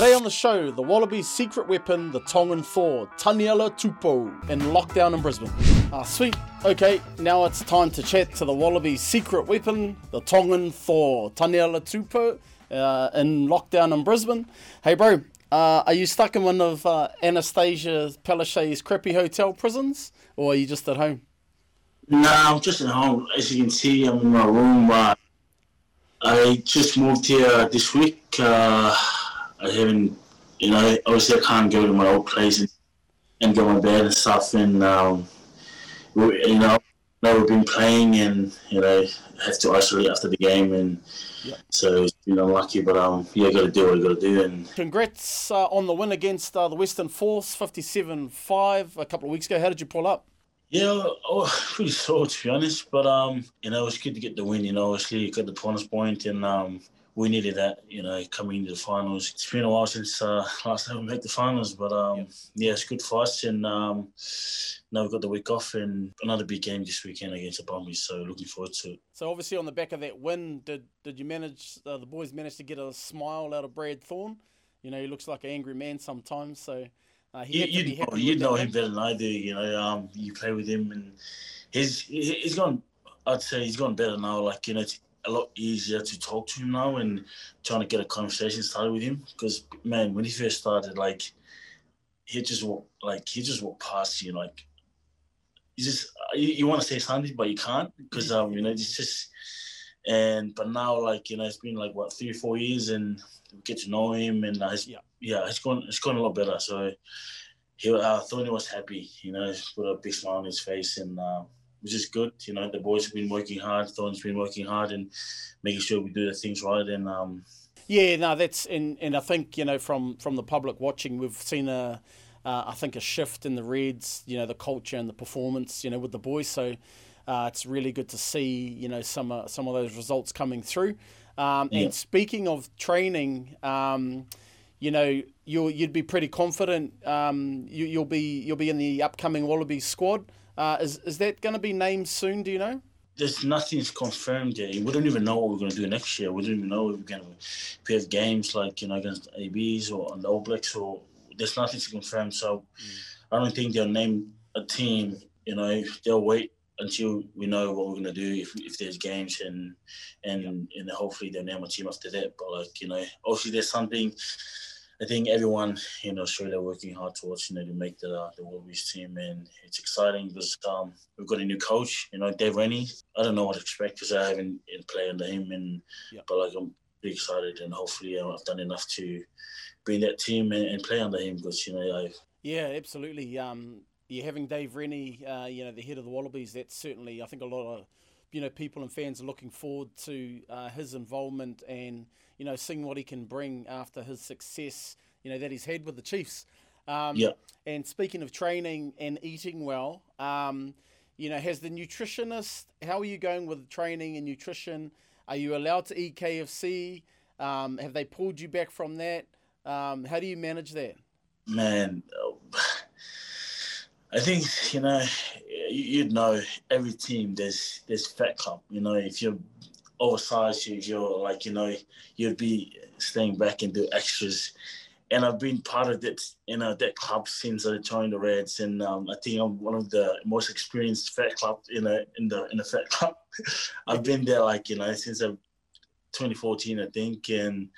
Today on the show, the Wallabies' secret weapon, the Tongan Thor, Taniela Tupou, in lockdown in Brisbane. Ah, sweet. Okay, now it's time to chat to the Wallabies' secret weapon, the Tongan Thor, Taniela Tupou, uh, in lockdown in Brisbane. Hey, bro, uh, are you stuck in one of uh, Annastacia Palaszczuk's crappy hotel prisons, or are you just at home? No, I'm just at home. As you can see, I'm in my room. Uh, I just moved here this week. I haven't, you know, obviously I can't go to my old place and, and go my bed and stuff. And, um, we, you know, no, we've been playing and, you know, have to isolate after the game. And Yeah. so it's been unlucky, but, um, yeah, got to do what I got to do. And Congrats uh, on the win against uh, the Western Force, 57 5 a couple of weeks ago. How did you pull up? Yeah, oh, pretty sore to be honest, but um, you know, it's good to get the win. You know, obviously you got the bonus point, and um, we needed that. You know, coming into the finals. It's been a while since uh, last time we made the finals, but um, yeah, it's good for us, and um, now we've got the week off and another big game this weekend against the Brumbies. So looking forward to it. So obviously on the back of that win, did did you manage? Uh, the boys managed to get a smile out of Brad Thorn. You know, he looks like an angry man sometimes. So uh, he You, had to be you, know, you know him better than I do. You know, um, you play with him, and he's he- he's gone. I'd say he's gone better now. Like you know, a lot easier to talk to him now and trying to get a conversation started with him. Because man, when he first started, like he just walk, like he just walked past you, like you just you, you want to say something but you can't because um you know it's just and but now like you know it's been like what three or four years and we get to know him and uh, it's, Yeah. yeah it's gone it's gone a lot better so he uh, Thorny was happy you know he put a big smile on his face and uh, which is good you know the boys have been working hard Thorny's been working hard and making sure we do the things right and um Yeah, no, that's and and I think you know from from the public watching, we've seen a. Uh, I think a shift in the Reds, you know, the culture and the performance, you know, with the boys. So uh, it's really good to see, you know, some uh, some of those results coming through. Um, Yeah. And speaking of training, um, you know, you'll you'd be pretty confident. Um, you, you'll be you'll be in the upcoming Wallabies squad. Uh, is is that going to be named soon? Do you know? there's nothing's confirmed yet. We don't even know what we're going to do next year. We don't even know if we're going to if we have games like you know against the ABs or on the All Blacks or there's nothing to confirm. So I don't think they'll name a team. You know, they'll wait until we know what we're going to do if, if there's games and and and hopefully they'll name a team after that. But like you know, obviously there's something. I think everyone in Australia working hard towards you know to make the uh, the Wallabies team, and it's exciting because um, we've got a new coach, you know, Dave Rennie. I don't know what to expect because I haven't playing under him, and Yeah. but like I'm pretty excited, and hopefully uh, I've done enough to be in that team and, and play under him because you know I Yeah, absolutely. Um, yeah, having Dave Rennie, uh, you know, the head of the Wallabies, that's certainly, I think, a lot of, you know, people and fans are looking forward to uh, his involvement and, you know, seeing what he can bring after his success, you know, that he's had with the Chiefs. Um, Yeah. And speaking of training and eating well, um, you know, has the nutritionist, how are you going with training and nutrition? Are you allowed to eat KFC? Um, have they pulled you back from that? Um, how do you manage that? man, I think you know you- you'd know every team there's there's fat club. You know if you're oversized, you're like you know you'd be staying back and do extras. And I've been part of that, you know, that club since I joined the Reds, and um, I think I'm one of the most experienced fat club in a in the in the fat club. I've been there like you know since i 2014, I think, and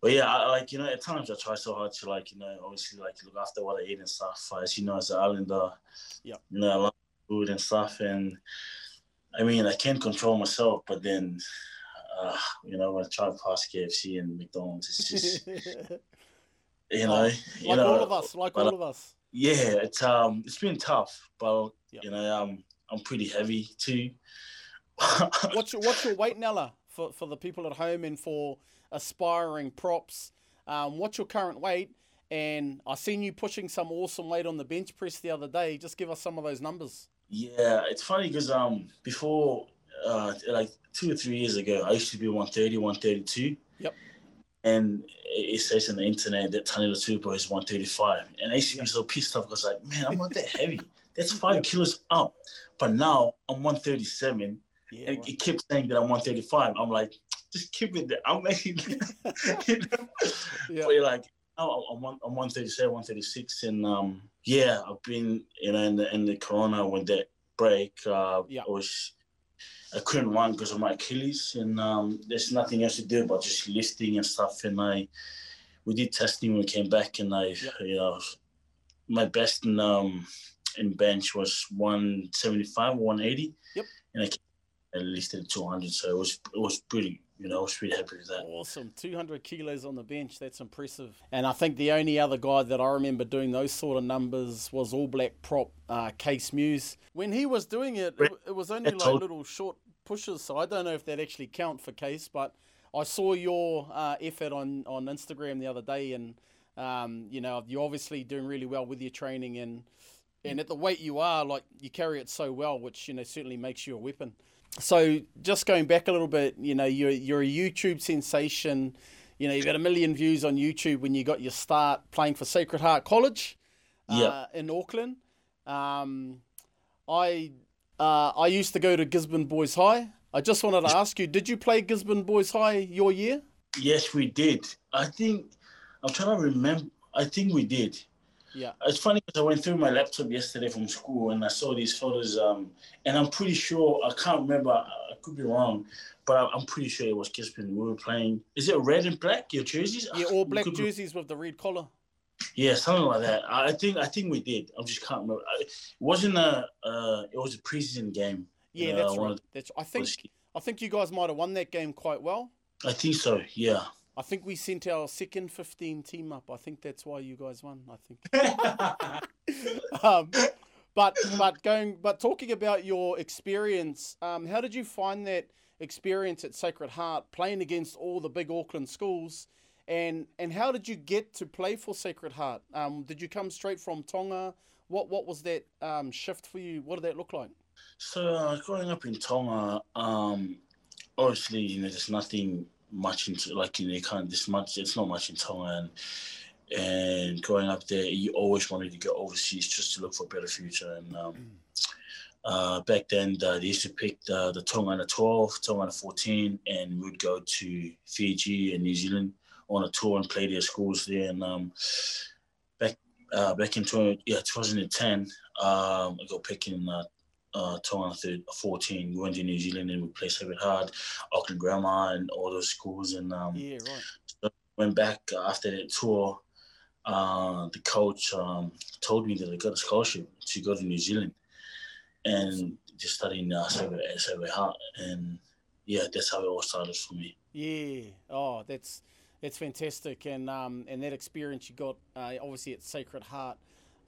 but yeah, I, like you know, at times I try so hard to like you know, obviously like look after what I eat and stuff. As you know, as an islander, Yep. you know, I love food and stuff, and I mean, I can't control myself, but then, uh, you know, when I try to pass KFC and McDonald's, it's just you know, you like know, all of us, like but, all of us. yeah, it's um, it's been tough, but Yep. you know, um, I'm pretty heavy too. What's your what's your weight, Nella, for for the people at home and for aspiring props? Um, what's your current weight? And I seen you pushing some awesome weight on the bench press the other day. Just give us some of those numbers. Yeah, it's funny because um before uh like two or three years ago I used to be 130, 132. Yep. And it says on the internet that Taniela Tupou is 135. And I used to be so pissed off because like, man, I'm not that heavy. That's five Yep. kilos up. But now I'm 137 Yeah, and it kept saying that I'm 135. I'm like, just keep it there. I'm making, you know, yeah. but you're like oh, I'm one, I'm 137, 136, and um, yeah, I've been, you know, in the in the Corona when that break, uh, yeah. I was. I couldn't run because of my Achilles, and um, there's nothing else to do but just lifting and stuff. And I, we did testing when we came back, and I, yeah. you know, my best in um in bench was 175, 180. Yep. And I lifted 200, so it was it was pretty you know, I was pretty happy with that. Awesome. 200 kilos on the bench. That's impressive. And I think the only other guy that I remember doing those sort of numbers was All Black prop uh, Kees Meeuws. When he was doing it, it, it was only like little short pushes. So I don't know if that actually count for Kees, but I saw your uh, effort on, on Instagram the other day, and um, you know you're obviously doing really well with your training, and and at the weight you are, like you carry it so well, which you know certainly makes you a weapon so just going back a little bit, you know, you're you're a YouTube sensation. You know, you've got a million views on YouTube when you got your start playing for Sacred Heart College, uh, in Auckland. Um, I uh, I used to go to Gisborne Boys High. I just wanted to ask you, did you play Gisborne Boys High your year? Yes, we did. I think I'm trying to remember. I think we did. Yeah. It's funny because I went through my laptop yesterday from school and I saw these photos. Um, and I'm pretty sure I can't remember. I could be wrong, but I'm pretty sure it was Gisborne. We were playing. Is it red and black? Your jerseys? Yeah, all black jerseys be... with the red collar. Yeah, something like that. I think I think we did. I just can't remember. It wasn't a. Uh, it was a preseason game. Yeah, that's right. That's. I think. I think you guys might have won that game quite well. I think so. Yeah. I think we sent our second 15 team up. I think that's why you guys won. I think. um, but but going but talking about your experience, um, how did you find that experience at Sacred Heart, playing against all the big Auckland schools, and and how did you get to play for Sacred Heart? Um, did you come straight from Tonga? What what was that um, shift for you? What did that look like? So uh, growing up in Tonga, um, obviously you know there's nothing much into like you know you can't this much it's not much in Tonga and and growing up there you always wanted to go overseas just to look for a better future. And um, mm. uh, back then uh, they used to pick the, the Tonga under 12 Tonga under 14 and we'd go to Fiji and New Zealand on a tour and play their schools there. And um, back uh, back in 20, yeah 2010 um, I got picked in uh, uh, Tonga 14, we went to New Zealand and we played Sacred Heart, Auckland Grammar, and all those schools. And um, yeah, right. So went back after that tour. Uh, the coach um, told me that I got a scholarship to go to New Zealand and just studying uh, Sacred, Sacred Heart. And yeah, that's how it all started for me. Yeah. Oh, that's that's fantastic. And um, and that experience you got uh, obviously at Sacred Heart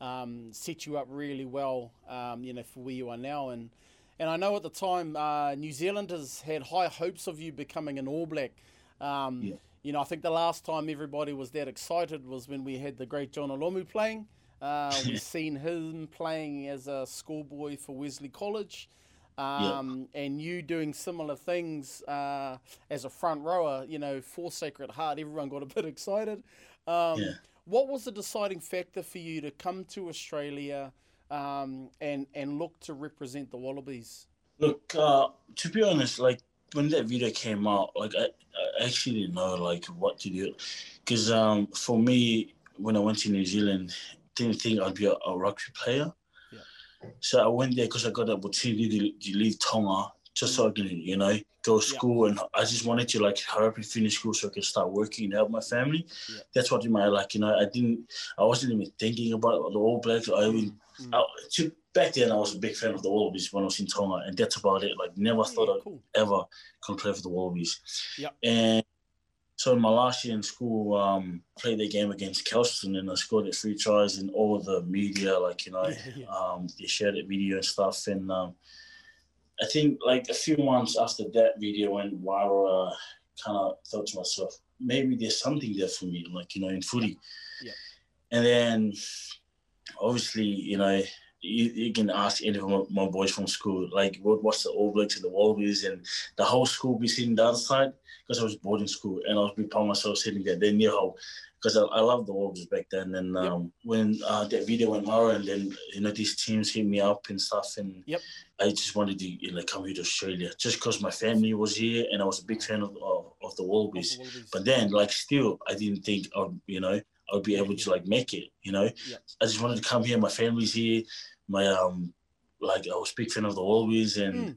um, set you up really well, um, you know, for where you are now. And and I know at the time uh, New Zealanders had high hopes of you becoming an All Black. Um, yeah. You know, I think the last time everybody was that excited was when we had the great Jonah Lomu playing. Uh, we've seen him playing as a schoolboy for Wesley College. Um, yeah. and you doing similar things uh, as a front rower, you know, for Sacred Heart, everyone got a bit excited. Um, yeah. What was the deciding factor for you to come to Australia um, and and look to represent the Wallabies? Look, uh, to be honest, like when that video came out, like I, I actually didn't know like what to do, because um, for me, when I went to New Zealand, didn't think I'd be a, a rugby player. Yeah. So I went there because I got the opportunity to, to leave Tonga just so I can, you know, go to school. Yeah. And I just wanted to like hurry up and finish school so I could start working and help my family. Yeah. That's what my like, you know, I didn't, I wasn't even thinking about the All Blacks. I even, mm. I, to, back then I was a big fan of the Wallabies when I was in Tonga, and that's about it. Like, never thought yeah, cool. I'd ever come play for the Wallabies. Yeah. And so in my last year in school, um, played the game against Kelston and I scored it three tries and all the media, like, you know, um, they shared it video and stuff. And um, I think like a few months after that video went viral, uh, kind of thought to myself, maybe there's something there for me, like you know, in footy. Yeah. And then, obviously, you know, you, you can ask any of my, my boys from school, like what, what's the All Blacks and the Wallabies, and the whole school be sitting the other side because I was boarding school and I was be by myself sitting there. They knew how because I, I loved the Wallabies back then. And um, yep. when uh, that video went viral, and then you know these teams hit me up and stuff, and yep. I just wanted to you know, come here to Australia just because my family was here and I was a big fan of of, of the Wallabies. Of the Wallabies. But then, like, still, I didn't think I'd you know I'd be able to like make it. You know, yep. I just wanted to come here. My family's here. My um, like I was a big fan of the Wallabies, and mm.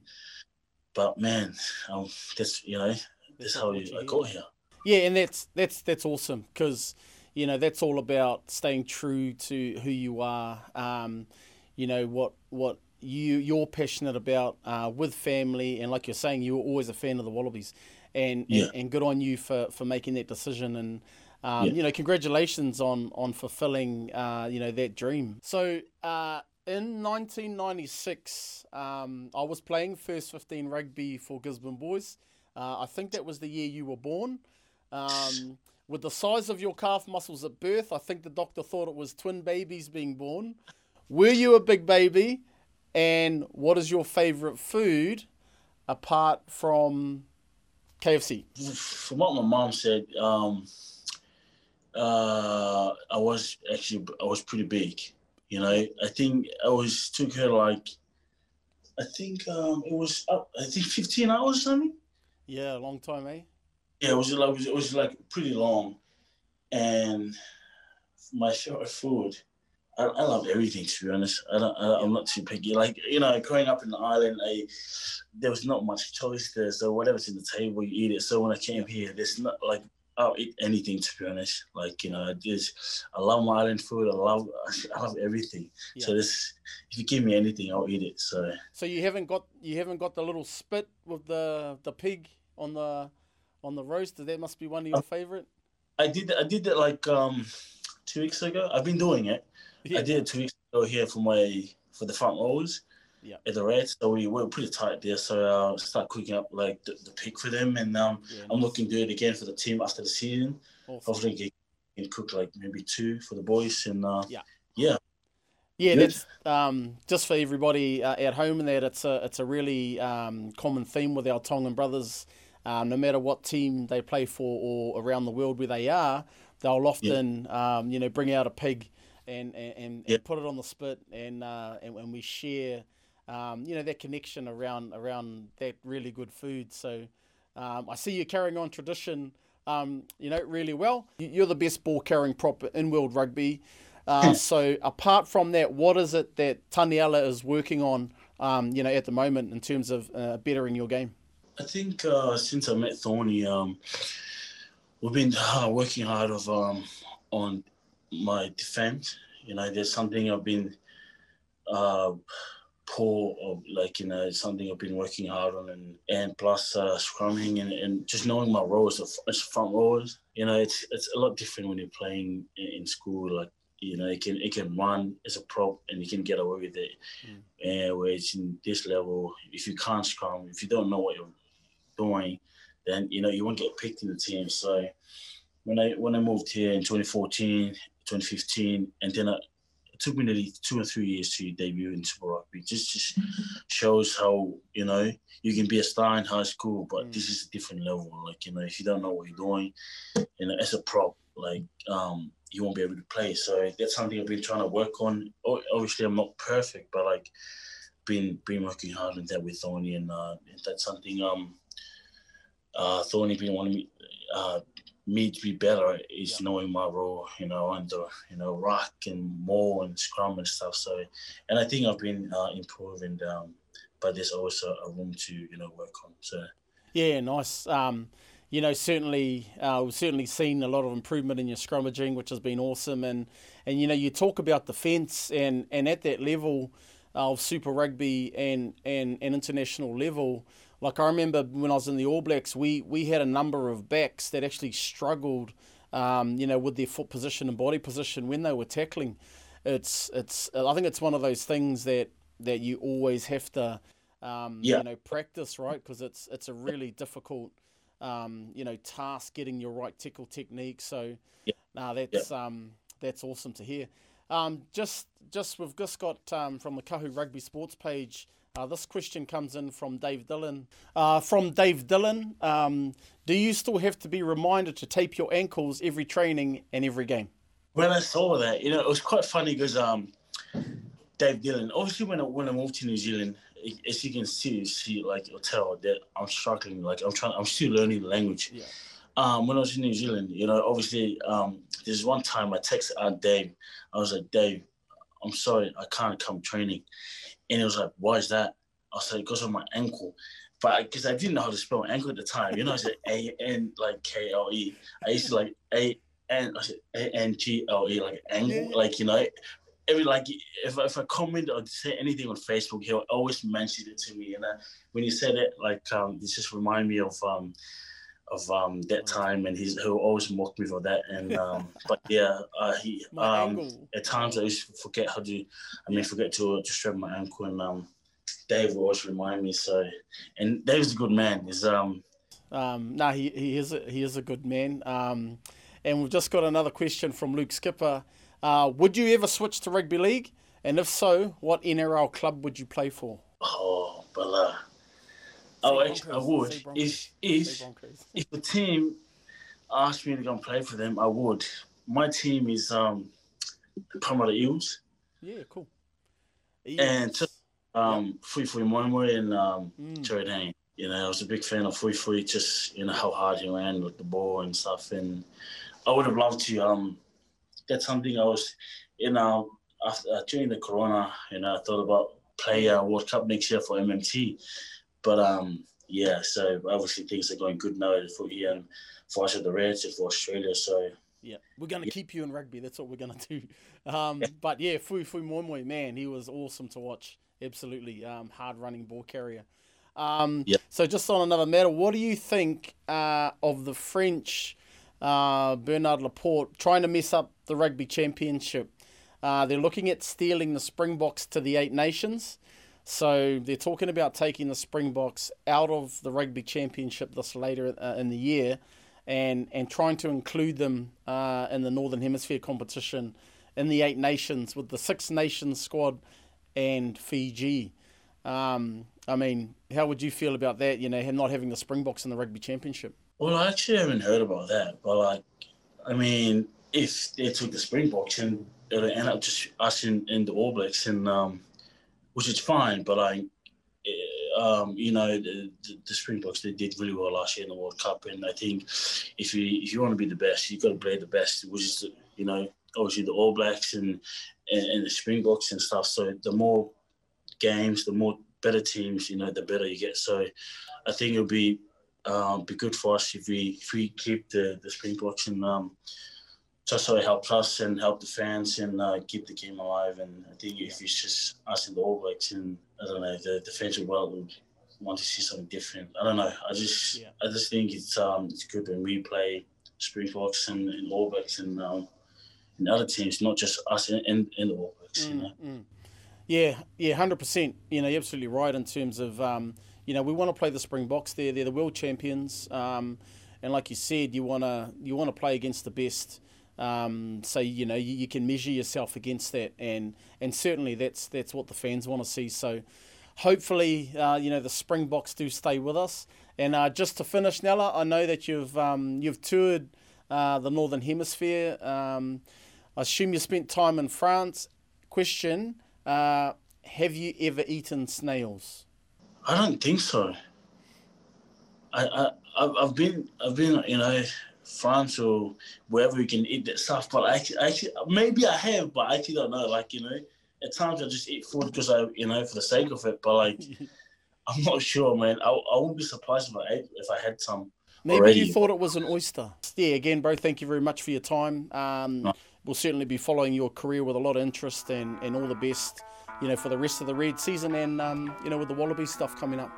but man, um, that's you know that's, that's how I got here. Yeah, and that's that's that's awesome because you know that's all about staying true to who you are. Um, you know what what you you're passionate about uh, with family, and like you're saying, you were always a fan of the Wallabies, and yeah. and, and, good on you for for making that decision and. Um, yeah. You know, congratulations on on fulfilling uh, you know that dream. So uh, in 1996, um, I was playing first 15 rugby for Gisborne Boys. Uh, I think that was the year you were born. Um, with the size of your calf muscles at birth, I think the doctor thought it was twin babies being born. Were you a big baby? And what is your favorite food apart from KFC? From what my mom said, um, uh, I was actually I was pretty big. You know, I think I was took her like, I think um, it was. I think fifteen hours something. Yeah, a long time, eh? Yeah, it was like it was like pretty long, and my favorite food. I, I love everything to be honest. I don't, I, am not too picky. Like you know, growing up in the island, I there was not much choice there. So whatever's in the table, you eat it. So when I came here, there's not like I'll eat anything to be honest. Like you know, I just I love my island food. I love I love everything. Yeah. So this, if you give me anything, I'll eat it. So. So you haven't got you haven't got the little spit with the the pig on the on the roaster. That must be one of your uh, favorite. I did. I did that like um, two weeks ago. I've been doing it. Yeah. I did it two weeks ago here for my for the front rows. Yeah. At the Reds, so we were pretty tight there. So I uh, start cooking up like the, the pig for them, and um, yeah, I'm looking good again for the team after the season. Awesome. Hopefully, can cook like maybe two for the boys, and uh, yeah, yeah. Yeah, Good. that's um, just for everybody uh, at home. And that it's a it's a really um, common theme with our Tongan brothers um, no matter what team they play for or around the world where they are, they'll often yeah. um, you know bring out a pig and and, yeah. and put it on the spit and uh, and, and, we share um, you know that connection around around that really good food. So um, I see you carrying on tradition. Um, you know really well. You're the best ball carrying prop in world rugby. Uh, so apart from that, what is it that Taniela is working on? Um, you know, at the moment in terms of uh, bettering your game. I think uh, since I met Thorny, um, we've been uh, working hard of um, on my defense. You know, there's something I've been uh, poor of, like you know, something I've been working hard on, and and plus uh, scrumming and, and just knowing my roles as front rowers. You know, it's it's a lot different when you're playing in, school. Like you know, it can it can run as a prop and you can get away with it. Mm. And whereas in this level, if you can't scrum, if you don't know what you're doing, then you know you won't get picked in the team. So when I when I moved here in 2014, 2015, and then I, it took me nearly two or three years to debut in Super Rugby. Just just shows how you know you can be a star in high school, but mm. this is a different level. Like you know, if you don't know what you're doing, you know, as a prop, like um, you won't be able to play. So that's something I've been trying to work on. Obviously, I'm not perfect, but like been been working hard on that with Thorny, and uh, that's something um uh, Thorny being wanting me, uh, me to be better is yeah. knowing my role, you know, under you know ruck and maul and scrum and stuff. So, and I think I've been uh, improving, um, but there's also a room to you know work on. So, yeah, nice. Um, you know, certainly uh, we've certainly seen a lot of improvement in your scrummaging, which has been awesome. And and you know, you talk about defence and and at that level of Super Rugby and and, and international level like I remember when I was in the All Blacks, we we had a number of backs that actually struggled, um, you know, with their foot position and body position when they were tackling. It's it's I think it's one of those things that that you always have to, um, yeah. you know, practice right because it's it's a really difficult, um, you know, task getting your right tickle technique. So, yeah. nah, that's yeah. um that's awesome to hear. Um, just just we've just got um, from the Kahu Rugby Sports page. Uh, this question comes in from Dave Dillon. Uh, from Dave Dillon, um, do you still have to be reminded to tape your ankles every training and every game? When I saw that, you know, it was quite funny because um, Dave Dillon. Obviously, when I when I moved to New Zealand, as you can see, see like or tell that I'm struggling. Like I'm trying, I'm still learning the language. Yeah. Um, when I was in New Zealand, you know, obviously, um, there's one time I texted Aunt Dave. I was like, Dave, I'm sorry, I can't come training. And he was like, why is that? I said, because of my ankle. But because I didn't know how to spell ankle at the time, you know, I said A N like K L E. I used to like A N I said A N G L E like angle, like you know. Every like if if I comment or say anything on Facebook, he'll always mention it to me. And uh, when he said it, like um, it just remind me of um of um that time, and he's he'll always mock me for that. And um, but yeah, uh, he um at times I used to forget how to, I mean, forget to to strap my ankle, and um, Dave will always remind me. So, and Dave's a good man. He's um, Um, no, he, he is a, he is a good man. Um, and we've just got another question from Luke Skipper. Uh, would you ever switch to rugby league? And if so, what NRL club would you play for? oh, but uh, oh, Say I would if if if the team asked me to go and play for them, I would. My team is um, the Parramatta Eels, Yeah, cool. And Eels. just- um, Fuifui Moimoi and um, Mm. Jared. You know, I was a big fan of Fuifui, just, you know, how hard he ran with the ball and stuff. And I would have loved to, um, that's something I was, you know, after, uh, during the Corona, you know, I thought about play uh, World Cup next year for MMT. But, um, yeah, so obviously things are going good now for Ian, for us at the Reds and for Australia. So, Yeah, we're going to keep you in rugby. That's what we're going to do. Um, but yeah, Fuifui Moimoi, man, he was awesome to watch. Absolutely. Um, hard running ball carrier. Um, Yep. So, just on another matter, what do you think uh, of the French uh, Bernard Laporte trying to mess up the rugby championship? Uh, they're looking at stealing the Springboks to the Eight Nations. So they're talking about taking the Springboks out of the rugby championship this later uh, in the year, and and trying to include them uh, in the Northern Hemisphere competition in the Eight Nations with the Six Nations squad and Fiji. Um, I mean, how would you feel about that? You know, not having the Springboks in the rugby championship. well, I actually haven't heard about that. But, like, I mean, if they took the Springboks and it'll end up just us in, in the All Blacks, and um, which is fine. But I, um, you know, the, the, the Springboks they did really well last year in the World Cup, and I think if you if you want to be the best, you've got to play the best, which is you know obviously the All Blacks and, and and the Springboks and stuff. So the more games, the more better teams, you know, the better you get. So I think it'll be um, be good for us if we if we keep the the Springboks and um, just so it helps us and help the fans and uh, keep the game alive. And I think if it's just us in the All Blacks and I don't know the defensive world would want to see something different. I don't know. I just Yeah. I just think it's um it's good when we play Springboks and, and All Blacks and um, and other teams, not just us in, in, in the All Blacks. You know? Mm. Yeah, yeah, hundred percent. You know, you're absolutely right in terms of um, you know we want to play the Springboks. They're they're the world champions, um, and like you said, you wanna you want to play against the best. Um, so you know you, you can measure yourself against that, and and certainly that's that's what the fans want to see. So hopefully, uh, you know the Springboks do stay with us. And uh, just to finish, Nella, I know that you've um, you've toured uh, the Northern Hemisphere. Um, I assume you spent time in France. Question: uh, Have you ever eaten snails? I don't think so. I, I I've- been I've been you know France or wherever we can eat that stuff, but I actually, actually maybe I have, but I actually don't know. Like you know, at times I just eat food because I you know for the sake of it, but like I'm not sure, man. I I wouldn't be surprised if I ate if I had some. Maybe Already. you thought it was an oyster. Yeah, again, bro, thank you very much for your time. Um, No. We'll certainly be following your career with a lot of interest and, and all the best, you know, for the rest of the Red season and, um, you know, with the Wallaby stuff coming up.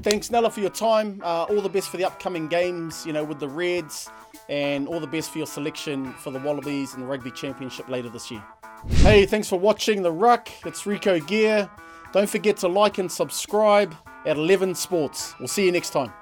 Thanks, Nella, for your time. Uh, all the best for the upcoming games, you know, with the Reds, and all the best for your selection for the Wallabies and the Rugby Championship later this year. Hey, thanks for watching The Ruck. It's Rico Gear. Don't forget to like and subscribe at 11 Sports. We'll see you next time.